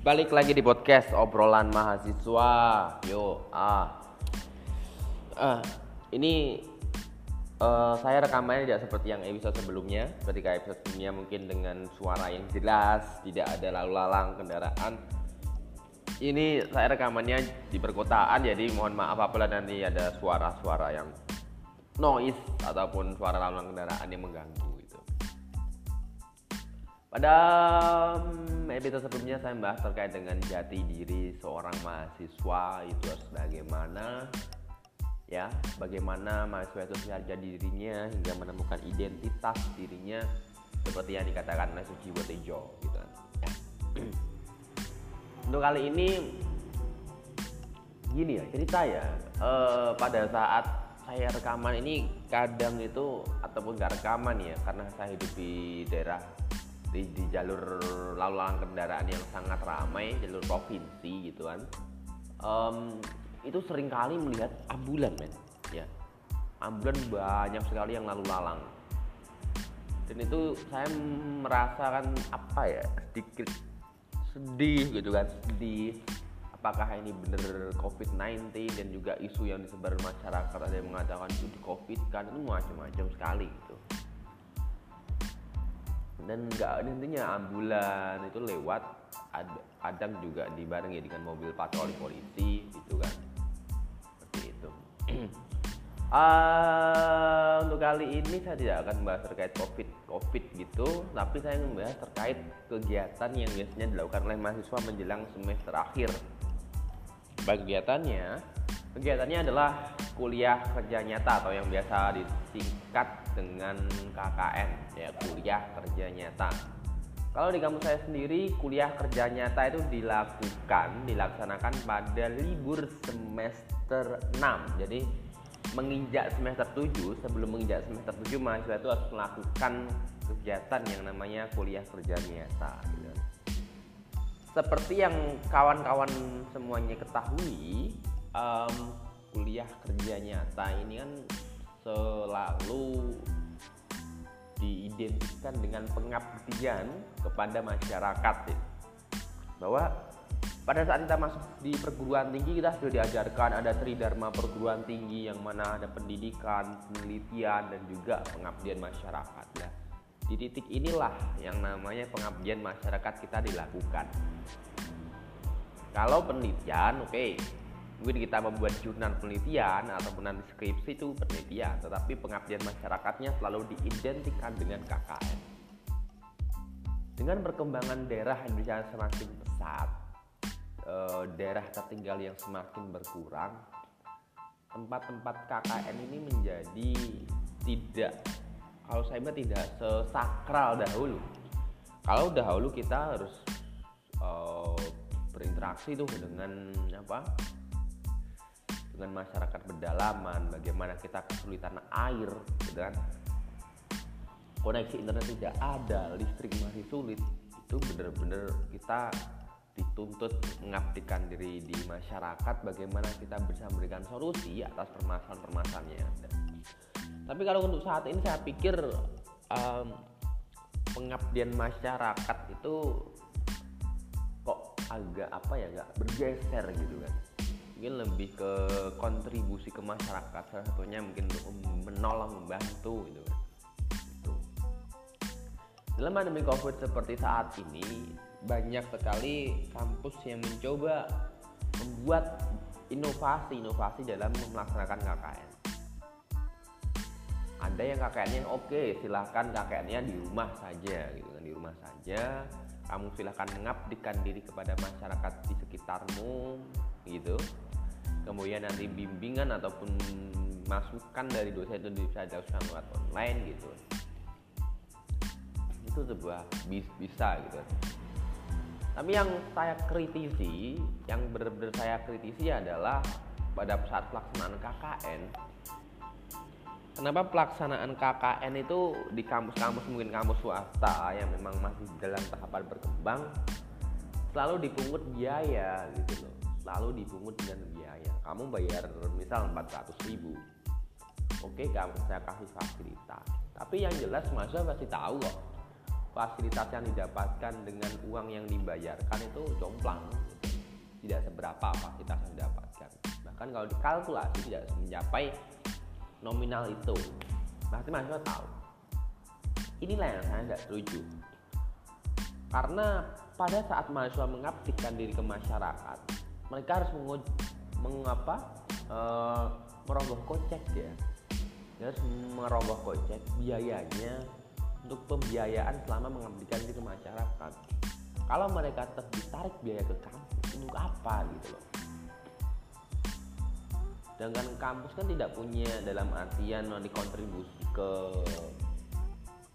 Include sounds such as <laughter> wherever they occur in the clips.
Balik lagi di podcast obrolan mahasiswa. Yo, ah. Ah, ini eh, saya rekamannya tidak seperti yang episode sebelumnya. Ketika episode sebelumnya mungkin dengan suara yang jelas, tidak ada lalu lalang kendaraan. Ini saya rekamannya di perkotaan, jadi mohon maaf apabila nanti ada suara-suara yang noise ataupun suara lalu lalang kendaraan yang mengganggu. Pada mm, episode sebelumnya saya membahas terkait dengan jati diri seorang mahasiswa itu harus bagaimana ya bagaimana mahasiswa itu mencari jati dirinya hingga menemukan identitas dirinya seperti yang dikatakan oleh Suci Botejo gitu kan ya. <clears throat> untuk kali ini gini ya cerita ya eh, pada saat saya rekaman ini kadang itu ataupun gak rekaman ya karena saya hidup di daerah di, di jalur lalu lalang kendaraan yang sangat ramai jalur provinsi gitu kan. Em, itu sering kali melihat ambulan men. Ya. Ambulan banyak sekali yang lalu lalang. Dan itu saya merasakan apa ya sedikit sedih gitu kan sedih. Apakah ini bener COVID-19 dan juga isu yang disebar masyarakat ada yang mengatakan itu COVID kan itu macam-macam sekali gitu dan nggak intinya ambulan itu lewat ada kadang juga dibarengi dengan mobil patroli polisi gitu kan. Seperti itu. <clears throat> Ah, untuk kali ini saya tidak akan membahas terkait covid covid gitu. Tapi saya membahas terkait kegiatan yang biasanya dilakukan oleh mahasiswa menjelang semester akhir. Bagi kegiatannya kegiatannya adalah kuliah kerja nyata atau yang biasa disingkat dengan KKN ya kuliah kerja nyata kalau di kampus saya sendiri kuliah kerja nyata itu dilakukan dilaksanakan pada libur semester 6 jadi menginjak semester 7 sebelum menginjak semester 7 mahasiswa itu harus melakukan kegiatan yang namanya kuliah kerja nyata gitu. seperti yang kawan-kawan semuanya ketahui em, kuliah kerja nyata ini kan selalu diidentikan dengan pengabdian kepada masyarakat ya. bahwa pada saat kita masuk di perguruan tinggi kita sudah diajarkan ada tridharma perguruan tinggi yang mana ada pendidikan, penelitian dan juga pengabdian masyarakat. Nah, di titik inilah yang namanya pengabdian masyarakat kita dilakukan. Kalau penelitian, oke, mungkin kita membuat jurnal penelitian ataupun nanti skripsi itu penelitian, tetapi pengabdian masyarakatnya selalu diidentikan dengan KKN. Dengan perkembangan daerah Indonesia semakin pesat, eh, daerah tertinggal yang semakin berkurang, tempat-tempat KKN ini menjadi tidak, kalau saya bilang tidak sesakral dahulu. Kalau dahulu kita harus eh, berinteraksi tuh dengan apa? Dengan masyarakat pedalaman, bagaimana kita kesulitan air, gitu kan? Koneksi internet tidak ada, listrik masih sulit, itu benar-benar kita dituntut mengabdikan diri di masyarakat bagaimana kita bisa memberikan solusi atas permasalahan-permasalahan yang ada. Tapi kalau untuk saat ini saya pikir em, pengabdian masyarakat itu kok agak apa ya nggak bergeser gitu kan mungkin lebih ke kontribusi ke masyarakat. Salah satunya mungkin untuk menolong membantu gitu. Gitu. dalam pandemi covid seperti saat ini banyak sekali kampus yang mencoba membuat inovasi-inovasi dalam melaksanakan KKN ada yang KKN-nya oke silahkan KKN-nya di rumah saja gitu kan di rumah saja. Kamu silahkan mengabdikan diri kepada masyarakat di sekitarmu gitu kemudian nanti bimbingan ataupun masukan dari dosen itu bisa dilakukan lewat online gitu. Itu sebuah bis- bisa gitu. Tapi yang saya kritisi yang benar-benar saya kritisi adalah pada saat pelaksanaan KKN Kenapa pelaksanaan KKN itu di kampus-kampus mungkin kampus swasta yang memang masih dalam tahapan berkembang selalu dipungut biaya gitu loh selalu dipungut dengan biaya. Kamu bayar misal 400 ribu. Oke kamu saya kasih fasilitas. Tapi yang jelas mahasiswa pasti tahu kok. Fasilitas yang didapatkan dengan uang yang dibayarkan itu jomplang. Tidak seberapa fasilitas yang didapatkan. Bahkan kalau dikalkulasi tidak mencapai nominal itu. Berarti mahasiswa tahu. Inilah yang saya tidak setuju. Karena pada saat mahasiswa mengabdikan diri ke masyarakat mereka harus mengapa e, merogoh kocek ya. Harus merogoh kocek biayanya untuk pembiayaan selama mengabdikan diri ke masyarakat. Kalau mereka tetap ditarik biaya ke kampus untuk apa gitu loh? Dengan kampus kan tidak punya dalam artian kontribusi ke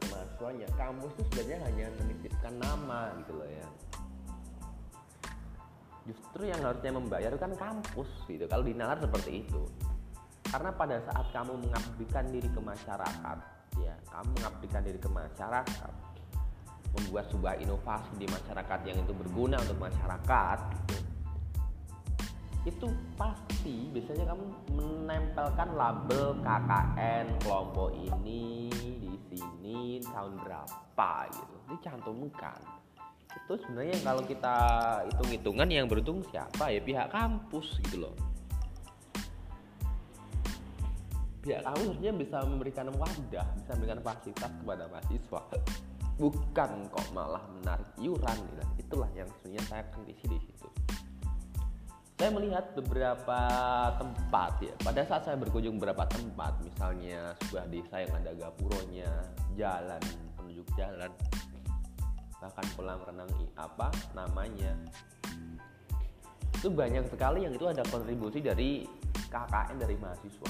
mahasiswanya. Kampus itu sebenarnya hanya menitipkan nama gitu loh ya justru yang harusnya membayar kan kampus gitu. Kalau dinalar seperti itu. Karena pada saat kamu mengabdikan diri ke masyarakat ya kamu mengabdikan diri ke masyarakat membuat sebuah inovasi di masyarakat yang itu berguna untuk masyarakat gitu, itu pasti biasanya kamu menempelkan label KKN kelompok ini di sini tahun berapa gitu. Dicantumkan itu sebenarnya kalau kita hitung-hitungan yang beruntung siapa ya? Pihak kampus gitu loh. Pihak kampus harusnya bisa memberikan wadah bisa memberikan fasilitas kepada mahasiswa. Bukan kok malah menarik iuran gitu. itulah yang sebenarnya saya kritisi di situ. Saya melihat beberapa tempat ya. Pada saat saya berkunjung beberapa tempat misalnya sebuah desa yang ada gapuronya jalan penunjuk jalan bahkan kolam renang apa namanya. Itu banyak sekali yang itu ada kontribusi dari KKN dari mahasiswa.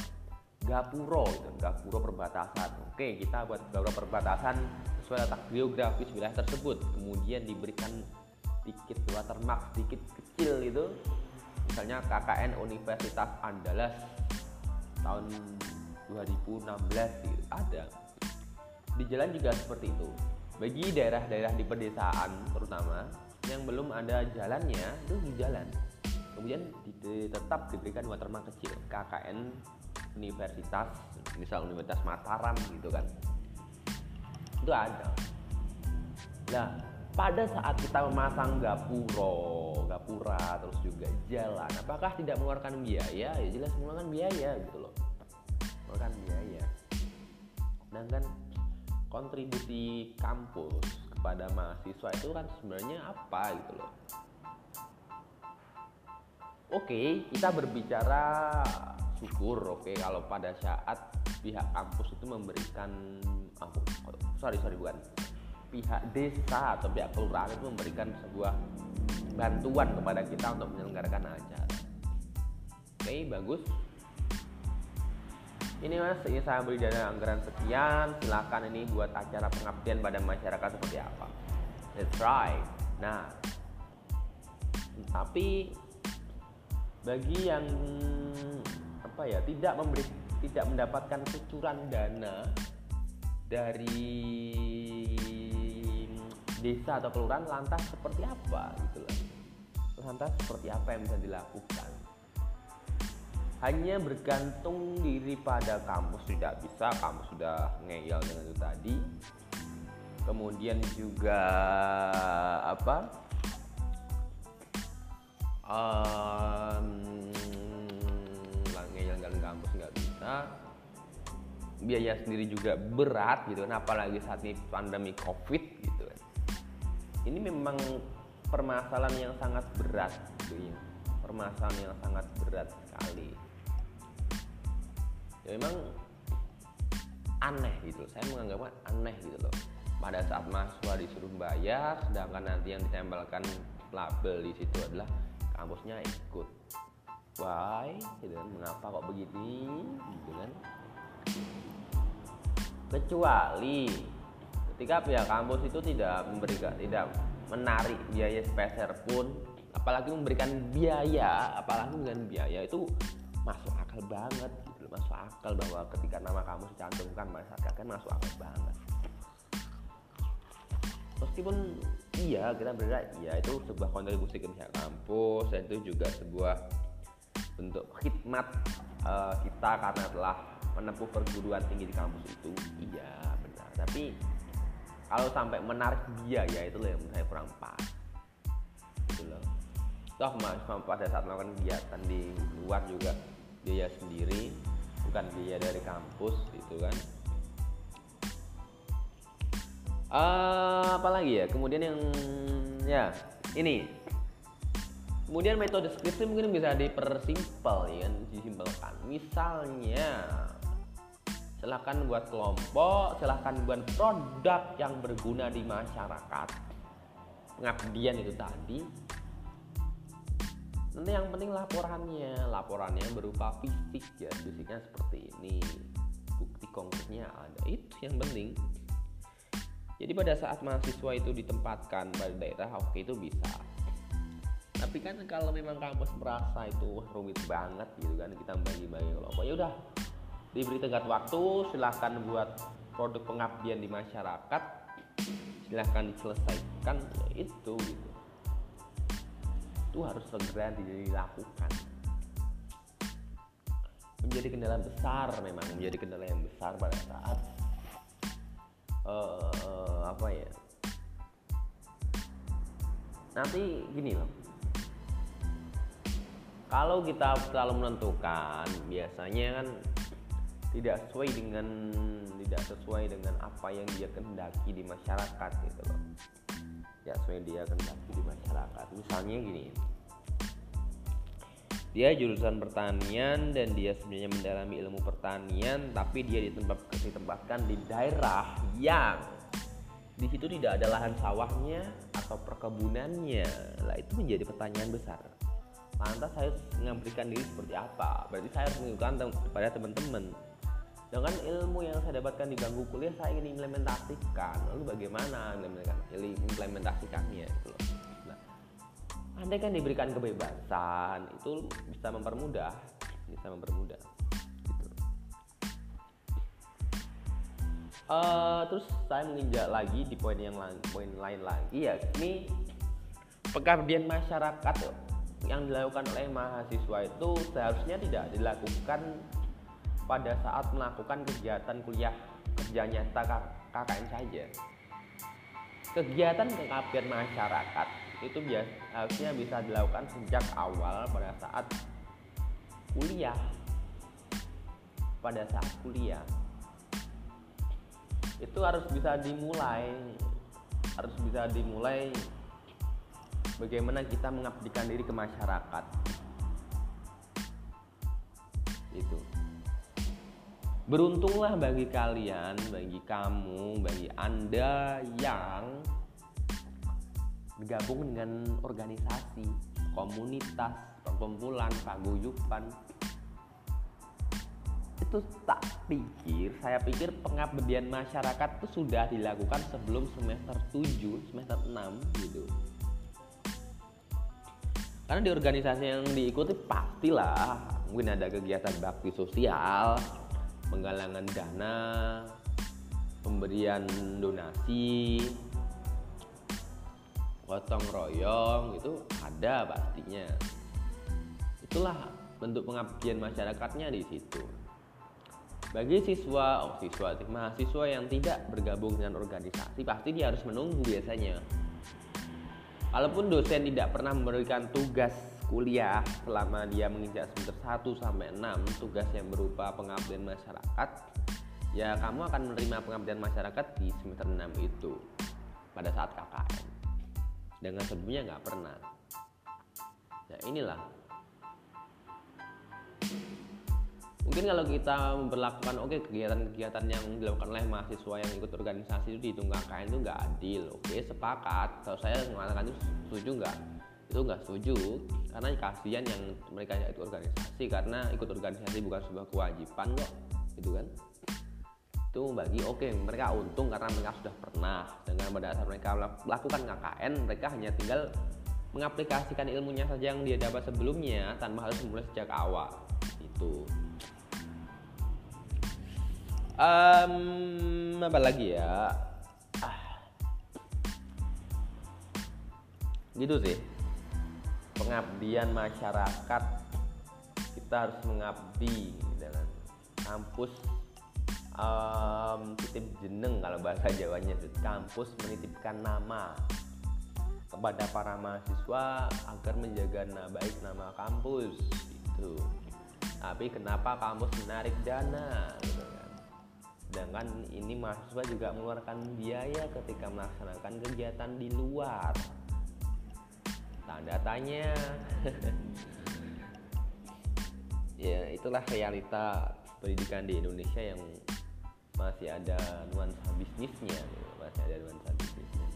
Gapuro itu Gapuro perbatasan. Oke kita buat Gapuro perbatasan sesuai letak geografis wilayah tersebut. Kemudian diberikan sedikit watermark sedikit kecil itu misalnya KKN Universitas Andalas tahun 2016 gitu. ada. Di jalan juga seperti itu bagi daerah-daerah di pedesaan terutama yang belum ada jalannya itu di jalan. Kemudian di, tetap diberikan watermark kecil KKN Universitas misal Universitas Mataram gitu kan. Itu ada. Nah pada saat kita memasang gapuro gapura terus juga jalan apakah tidak mengeluarkan biaya? Ya jelas mengeluarkan biaya gitu loh. Mengeluarkan biaya. Dan kan kontribusi kampus kepada mahasiswa itu kan sebenarnya apa gitu loh. Oke, kita berbicara syukur oke kalau pada saat pihak kampus itu memberikan oh, sorry sorry bukan. Pihak desa atau pihak kelurahan itu memberikan sebuah bantuan kepada kita untuk menyelenggarakan acara. Oke, bagus ini mas ini saya beri dana anggaran sekian. Silahkan ini buat acara pengabdian pada masyarakat seperti apa. Let's try nah tapi bagi yang apa ya tidak memberi tidak mendapatkan kucuran dana dari desa atau kelurahan lantas seperti apa gitu loh? Lantas seperti apa yang bisa dilakukan hanya bergantung diri pada kampus tidak bisa kampus sudah ngeyel dengan itu tadi. Kemudian juga apa? Um, ngeyel dengan kampus nggak bisa. Biaya sendiri juga berat gitu kan apalagi saat ini pandemi covid gitu kan. Ini memang permasalahan yang sangat berat gitu ya. Permasalahan yang sangat berat sekali ya memang aneh gitu saya menganggapnya aneh gitu loh. Pada saat mahasiswa disuruh bayar sedangkan nanti yang ditempelkan label di situ adalah kampusnya ikut. Why? Gitu kan. Mengapa kok begini? Gitu kan. Kecuali ketika pihak kampus itu tidak memberikan tidak menarik biaya spesial pun apalagi memberikan biaya apalagi dengan biaya itu masuk akal banget masuk akal bahwa ketika nama kamu dicantumkan masyarakat kan masuk akal banget. Meskipun iya kita berada iya itu sebuah kontribusi ke pihak kampus dan itu juga sebuah bentuk khidmat uh, kita karena telah menempuh perguruan tinggi di kampus itu. Iya benar. Tapi kalau sampai menarik biaya itu loh yang saya kurang pas. Gitu loh. Toh mahasiswa pada saat melakukan kegiatan di luar juga biaya sendiri bukan biaya dari kampus gitu kan. Uh, apa lagi ya? Kemudian yang ya ini. Kemudian metode skripsi mungkin bisa dipersimpel ya kan? Disimpelkan. Misalnya silahkan buat kelompok silahkan buat produk yang berguna di masyarakat. Pengabdian itu tadi nanti yang penting laporannya. Laporannya berupa fisik ya fisiknya seperti ini. Bukti konkretnya ada. Itu yang penting. Jadi pada saat mahasiswa itu ditempatkan pada daerah oke itu bisa. Tapi kan kalau memang kampus merasa itu rumit banget gitu kan kita bagi-bagi kelompok. Ya udah diberi tenggat waktu silahkan buat produk pengabdian di masyarakat silahkan diselesaikan ya itu gitu itu harus segera dilakukan. Menjadi kendala besar memang menjadi kendala yang besar pada saat uh, apa ya? Nanti gini loh. Kalau kita selalu menentukan biasanya kan tidak sesuai dengan tidak sesuai dengan apa yang dia kendaki di masyarakat gitu loh ya sesuai dia kendaki di masyarakat. Misalnya gini dia jurusan pertanian dan dia sebenarnya mendalami ilmu pertanian tapi dia ditempat, ditempatkan di daerah yang di situ tidak ada lahan sawahnya atau perkebunannya. Lah itu menjadi pertanyaan besar. Lantas saya memberikan diri seperti apa? Berarti saya harus menunjukkan kepada teman-teman dengan ilmu yang saya dapatkan di bangku kuliah saya ingin implementasikan. Lalu bagaimana implementasikannya gitu loh. Nah, andai kan diberikan kebebasan itu bisa mempermudah bisa mempermudah gitu. uh, terus saya menginjak lagi di poin yang poin lain lagi ya ini pengabdian masyarakat yang dilakukan oleh mahasiswa itu seharusnya tidak dilakukan pada saat melakukan kegiatan kuliah kerja nyata KKN saja. Kegiatan pengabdian masyarakat itu biasa, harusnya bisa dilakukan sejak awal pada saat kuliah. Pada saat kuliah itu harus bisa dimulai harus bisa dimulai bagaimana kita mengabdikan diri ke masyarakat itu Beruntunglah bagi kalian, bagi kamu, bagi Anda yang bergabung dengan organisasi, komunitas, perkumpulan, paguyuban. Itu tak pikir, saya pikir pengabdian masyarakat itu sudah dilakukan sebelum semester 7, semester 6 gitu. Karena di organisasi yang diikuti pastilah mungkin ada kegiatan bakti sosial, penggalangan dana, pemberian donasi, gotong royong itu ada pastinya. Itulah bentuk pengabdian masyarakatnya di situ. Bagi siswa, oh siswa, mahasiswa yang tidak bergabung dengan organisasi pasti dia harus menunggu biasanya. Kalaupun dosen tidak pernah memberikan tugas kuliah selama dia menginjak semester 1 sampai 6 tugas yang berupa pengabdian masyarakat ya kamu akan menerima pengabdian masyarakat di semester 6 itu pada saat KKN dengan sebelumnya nggak pernah. Nah inilah. Mungkin kalau kita memperlakukan oke okay, kegiatan-kegiatan yang dilakukan oleh mahasiswa yang ikut organisasi itu dihitung KKN itu nggak adil oke okay, sepakat. Kalau saya mengatakan itu setuju nggak itu nggak setuju karena kasihan yang mereka ikut organisasi karena ikut organisasi bukan sebuah kewajiban kok gitu kan? Itu bagi oke okay, mereka untung karena mereka sudah pernah. Dengan pada saat mereka melakukan KKN mereka hanya tinggal mengaplikasikan ilmunya saja yang dia dapat sebelumnya tanpa harus memulai sejak awal itu um, apa lagi ya? Ah. gitu sih pengabdian masyarakat kita harus mengabdi dengan kampus um, titip jeneng kalau bahasa Jawanya itu kampus menitipkan nama kepada para mahasiswa agar menjaga nama baik nama kampus itu tapi kenapa kampus menarik dana gitu kan. Sedangkan ini mahasiswa juga mengeluarkan biaya ketika melaksanakan kegiatan di luar tanda tanya. <laughs> Ya itulah realita pendidikan di Indonesia yang masih ada nuansa bisnisnya masih ada nuansa bisnisnya.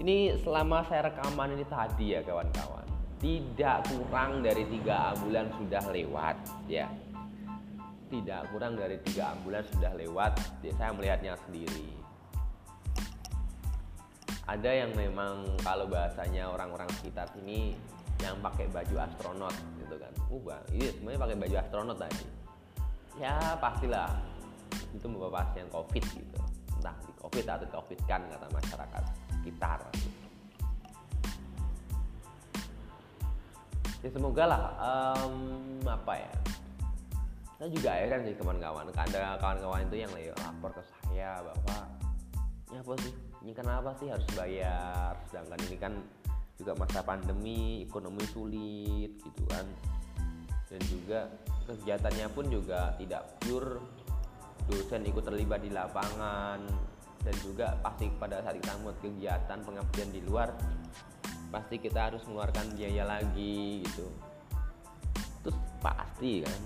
Ini selama saya rekaman ini tadi ya kawan-kawan tidak kurang dari tiga bulan sudah lewat ya. Tidak kurang dari tiga bulan sudah lewat ya, saya melihatnya sendiri ada yang memang kalau bahasanya orang-orang sekitar sini yang pakai baju astronot gitu kan. Uh iya semuanya pakai baju astronot tadi. Ya pastilah. Itu membawa pasien covid gitu. Entah di covid atau di covid kan kata masyarakat sekitar. Ya semoga lah um, apa ya. Saya juga ya kan sih kawan-kawan. Ada kawan-kawan itu yang lapor ke saya bahwa ya apa sih ini kenapa sih harus bayar? Sedangkan ini kan juga masa pandemi ekonomi sulit gitu kan. Dan juga kegiatannya pun juga tidak pure. Dosen ikut terlibat di lapangan. Dan juga pasti pada saat kita membuat kegiatan pengabdian di luar pasti kita harus mengeluarkan biaya lagi gitu. Terus pasti kan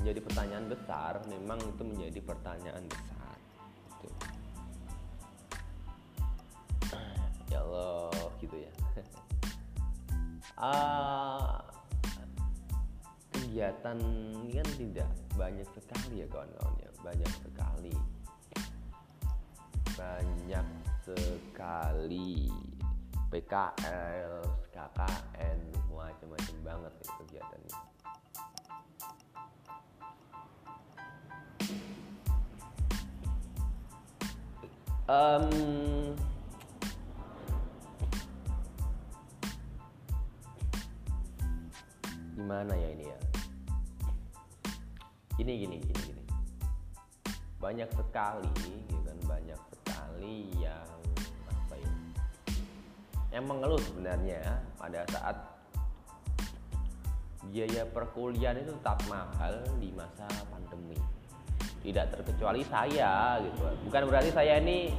menjadi pertanyaan besar memang itu menjadi pertanyaan besar. Gitu. ya Allah gitu ya. Uh, <laughs> kegiatan ini kan tidak banyak sekali ya kawan-kawan ya. Banyak sekali. Banyak sekali. PKL, KKN, macam-macam banget ya kegiatannya. Um, gimana ya ini ya? Gini gini gini gini. Banyak sekali gitu kan banyak sekali yang apa ya yang mengeluh sebenarnya pada saat biaya perkuliahan itu tetap mahal di masa pandemi tidak terkecuali saya gitu. Bukan berarti saya ini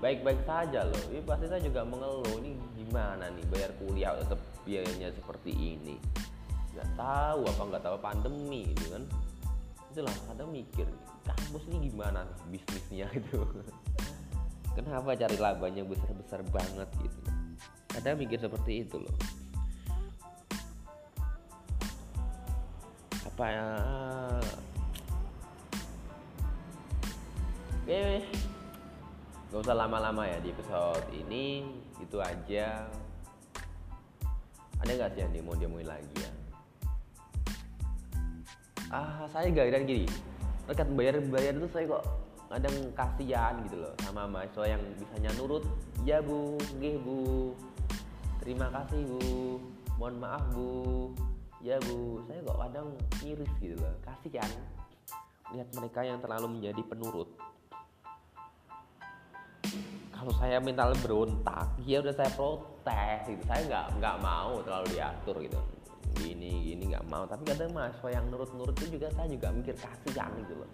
baik-baik saja loh. Ini pasti saya juga mengeluh ini gimana nih bayar kuliah tetap biayanya seperti ini? Nggak tahu apa nggak tahu pandemi gitu kan. Itulah kadang mikir kampus ini gimana bisnisnya? <laughs> Gitu. Kenapa cari labanya besar-besar banget gitu? Kadang mikir seperti itu loh. Apa ya Oke, gak usah lama-lama ya di episode ini. Itu aja. Ada nggak sih yang mau diomongin lagi ya? Ah, saya gak dan gini. Dekat bayar-bayar itu saya kok kadang kasihan gitu loh sama mahasiswa yang bisanya nurut. Ya bu, gih bu, terima kasih bu, mohon maaf bu, ya bu, saya kok kadang miris gitu loh, kasihan. Lihat mereka yang terlalu menjadi penurut kalau saya mental berontak. Ya udah saya protes gitu. Saya nggak nggak mau terlalu diatur gitu. Gini gini nggak mau. Tapi kadang mahasiswa yang nurut-nurut itu juga saya juga mikir kasihan gitu loh.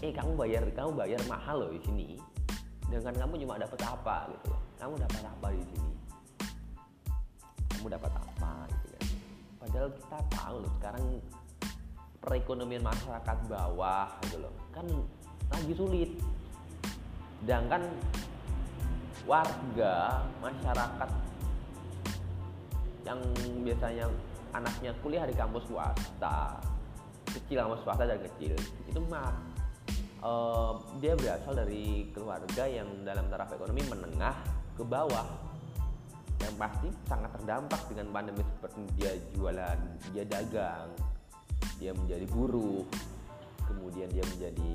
Eh kamu bayar kamu bayar mahal loh di sini. Dengan kamu cuma dapat apa gitu loh? Kamu dapat apa di sini? Kamu dapat apa? gitu kan. Padahal kita tahu loh sekarang perekonomian masyarakat bawah gitu loh kan lagi sulit. Sedangkan warga masyarakat yang biasanya anaknya kuliah di kampus swasta kecil kampus swasta dan kecil itu mah uh, dia berasal dari keluarga yang dalam taraf ekonomi menengah ke bawah yang pasti sangat terdampak dengan pandemi seperti dia jualan dia dagang dia menjadi buruh kemudian dia menjadi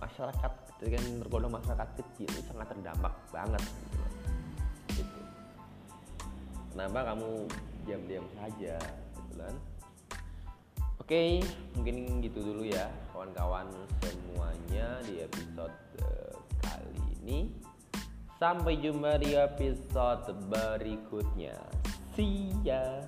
masyarakat dengan tergolong masyarakat kecil itu sangat terdampak banget gitu. gitu. Kenapa kamu diam-diam saja gitu kan oke mungkin gitu dulu ya kawan-kawan semuanya di episode uh, kali ini sampai jumpa di episode berikutnya see ya